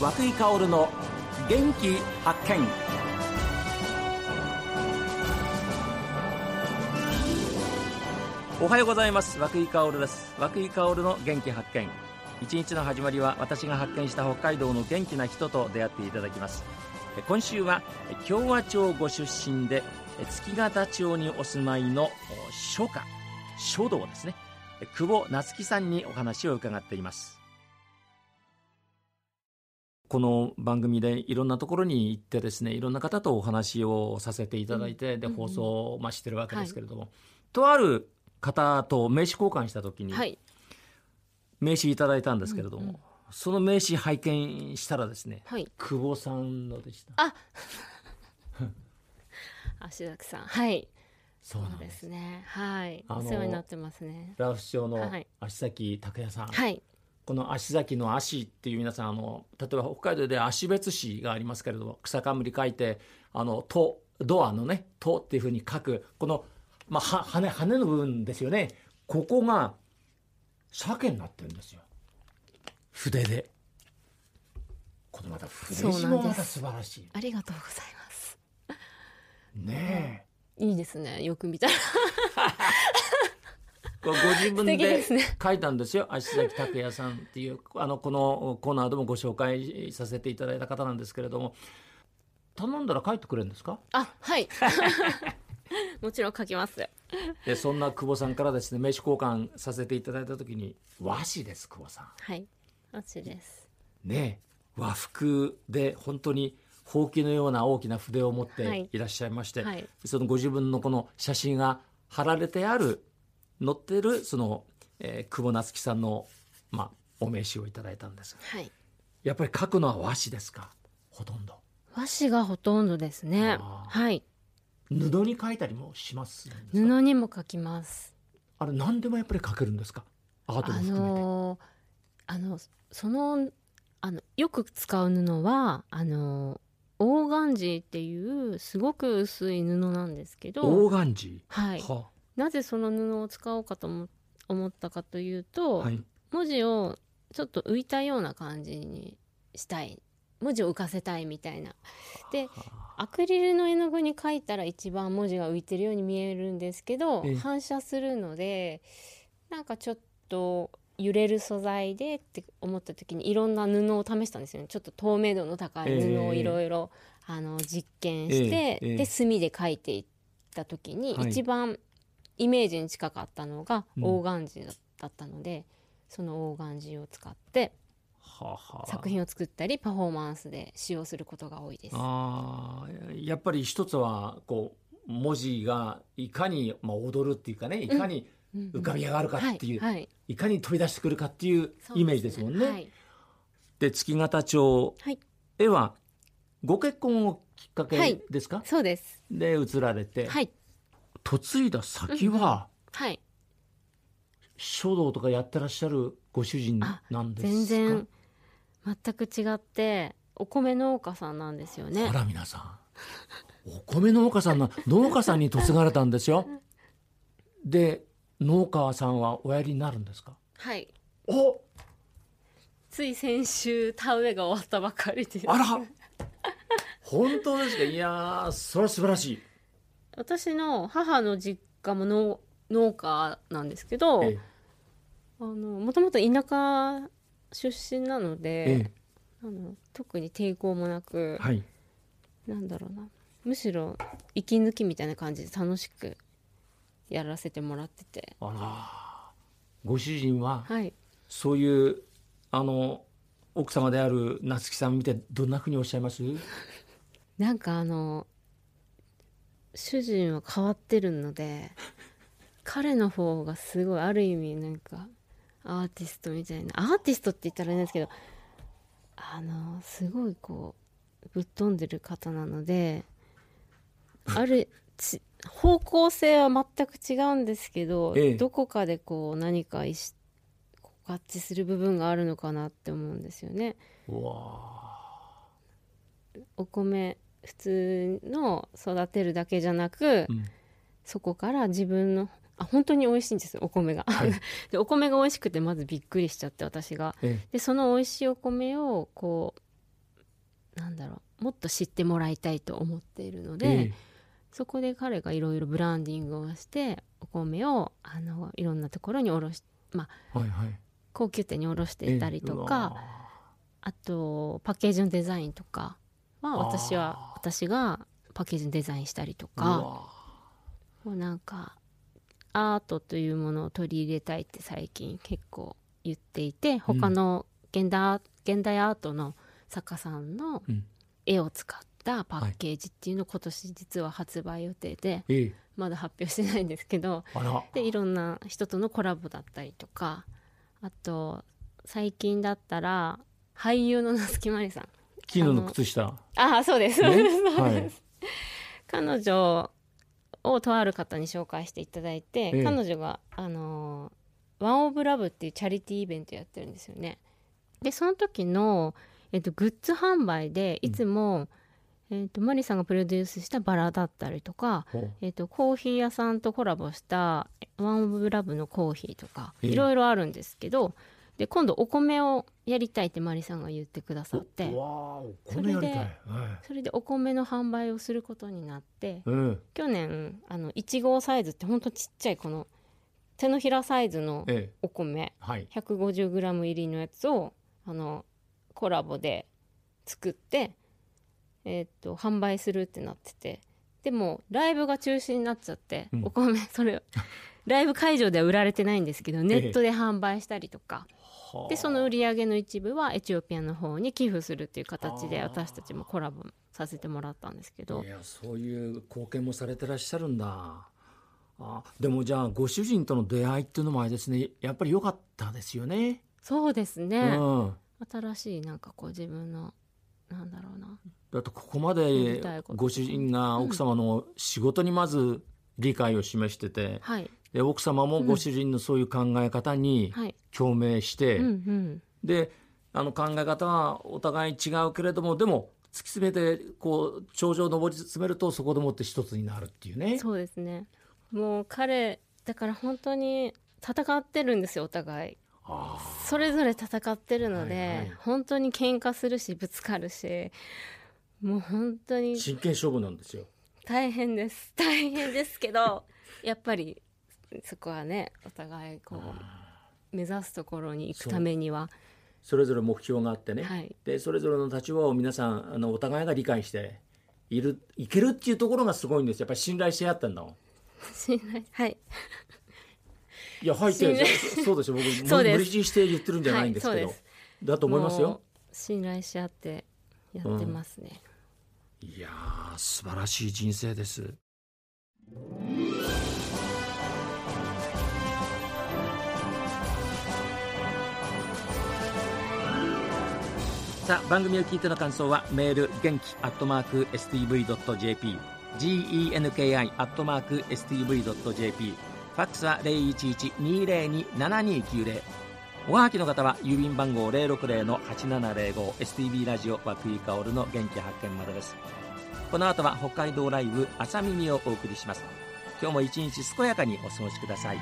和久井薫の元気発見。おはようございます。和久井薫です。和久井薫の元気発見。一日の始まりは私が発見した北海道の元気な人と出会っていただきます。今週は共和町ご出身で月形町にお住まいの書家書道ですね。久保夏樹さんにお話を伺っています。この番組でいろんなところに行ってですねいろんな方とお話をさせていただいて、うん、で放送を、まあ、してるわけですけれども、はい、とある方と名刺交換した時に、はい、名刺いただいたんですけれども、うんうん、その名刺拝見したらですね、はい、久保さんのでした。あ。足崎さんはい。そうです。ね。はい。お世話になってますね。ラフ町の足崎拓也さん、はい、この足崎の足っていう皆さんあの例えば北海道で足別市がありますけれども草冠書いてあの「と」ドアのね「と」っていうふうに書くこのまあ、は羽羽の部分ですよね。ここが鮭になってるんですよ。筆で。このまた筆字もまた素晴らしい。ありがとうございます。ねえ、いいですね。よく見たら ご自分で書いたんですよ。足崎拓也さんっていうあのこのコーナーでもご紹介させていただいた方なんですけれども。頼んだら書いてくれるんですか？あはい。もちろん書きます。でそんな久保さんからですね名刺交換させていただいた時に和紙です久保さん。はい。和紙です。ね和服で本当にほうきのような大きな筆を持ってい。らっしゃいまして、はいはい、そのご自分のこの写真が貼られてある載ってるその、えー、久保夏樹さんの、まあ、お名刺をいただいたんです、はい、やっぱり書くのは和紙ですか？ほとんど。和紙がほとんどですね。はい。布に書いたりもします布にも書きます。あれ何でもやっぱり書けるんですか？アートも含めて。あのあのそのあのよく使う布はあのオーガンジーっていうすごく薄い布なんですけど。オーガンジーはい、はなぜその布を使おうかと思ったかというと、はい、文字をちょっと浮いたような感じにしたい。文字を浮かせたいみたいな。でアクリルの絵の具に書いたら一番文字が浮いてるように見えるんですけど反射するのでなんかちょっと揺れる素材でって思った時にいろんな布を試したんですよね。ちょっと透明度の高い布をいろいろ実験して、えーえ。ー、で墨で描いていった時に、一番イメージに近かったのがオーガンジーだったので、うん、そのオーガンジーを使って作品を作ったりパフォーマンスで使用することが多いです。あやっぱり一つはこう文字がいかに、まあ、踊るっていうかねいかに浮かび上がるかっていう、はいはい、いかに飛び出してくるかっていうイメージですもんね。で、ねはい、月形町へはご結婚をきっかけですか、そうです。で移られて、嫁いだ先は、うん、はい。書道とかやってらっしゃるご主人なんですか？全然全く違ってお米農家さんなんですよね。あら皆さん。お米農家さんの農家さんに嫁がれたんですよ。で農家さんはおやりになるんですか？はい。お！つい先週田植えが終わったばかりです。あら！本当ですか？いやそれは素晴らしい私の母の実家も農農家なんですけど、ええ、あのもともと田舎出身なので、ええ、あの特に抵抗もなく、はい、なんだろうなむしろ息抜きみたいな感じで楽しくやらせてもらってて。あら。ご主人は、はい、そういうあの奥様である夏木さん見てどんなふうにおっしゃいます？なんかあの主人は変わってるので彼の方がすごいある意味なんかアーティストみたいな。アーティストって言ったらいいんですけどあのすごいこうぶっ飛んでる方なのである方向性は全く違うんですけど、ええ、どこかでこう何か合致する部分があるのかなって思うんですよね。お米普通の育てるだけじゃなく、うん、そこから自分のあ本当に美味しいんですお米が、はい、でお米が美味しくてまずびっくりしちゃって私が、ええ、でその美味しいお米をこうなんだろうもっと知ってもらいたいと思っているので、えー、そこで彼がいろいろブランディングをしてお米をあのいろんなところにおろしまあ、はいはい、高級店におろしていたりとか、あとパッケージのデザインとかは私は私がパッケージのデザインしたりとかもうなんかアートというものを取り入れたいって最近結構言っていて他の現代,、現代アートの作家さんの絵を使ったパッケージっていうのを今年実は発売予定で、まだ発表してないんですけどでいろんな人とのコラボだったりとかあと最近だったら俳優の夏木マリさん昨日の靴下。ああそうです、ね、そうです、はい、彼女をとある方に紹介していただいて、ええ、彼女があのワンオブラブっていうチャリティーイベントやってるんですよね。でその時の、えっと、グッズ販売でいつも、うん、えっと、マリさんがプロデュースしたバラだったりとか、えっと、コーヒー屋さんとコラボしたワンオブラブのコーヒーとかいろいろあるんですけどで今度お米をやりたいってマリさんが言ってくださって。それで、それでお米の販売をすることになって、うん、去年あの1号サイズってほんとちっちゃいこの手のひらサイズのお米、ええはい、150g 入りのやつをあのコラボで作って、えー、っと販売するってなってて。でもライブが中止になっちゃって、うん、お米それ ライブ会場では売られてないんですけどネットで販売したりとか。えでその売り上げの一部はエチオピアの方に寄付するっていう形で私たちもコラボさせてもらったんですけど。いやそういう貢献もされてらっしゃるんだ。あでもじゃあご主人との出会いっていうのもあれですね。やっぱり良かったですよね。そうですね、うん、新しいなんかこう自分のなんだろうな。だってここまでご主人が奥様の仕事にまず理解を示してて、うんはい、で奥様もご主人のそういう考え方に共鳴して、うんはいうん。うん、であの考え方はお互い違うけれどもでも突き詰めてこう頂上登り詰めるとそこでもって一つになるっていうね。そうですね。もう彼だから本当に戦ってるんですよお互い。それぞれ戦ってるので、はいはい、本当に喧嘩するしぶつかるしもう本当に真剣勝負なんですよ。大変です。大変ですけどやっぱりそこはねお互いこう目指すところに行くためには。それぞれ目標があってね、はい、でそれぞれの立場を皆さんあのお互いが理解しているいけるっていうところがすごいんですやっぱり信頼し合ってんだもん。信頼はい。いや入って そうですよ僕無理強いして言ってるんじゃないんですけど、はい、だと思いますよ。信頼し合ってやってますね、うん、いや素晴らしい人生ですさあ番組を聞いての感想はメール元気アットマーク STV.jp genki アットマーク STV.jp ファックスは0112027290おはがきの方は郵便番号 060-8705STV ラジオ和久井薫の元気発見までです。この後は北海道ライブ朝耳をお送りします。今日も一日健やかにお過ごしください。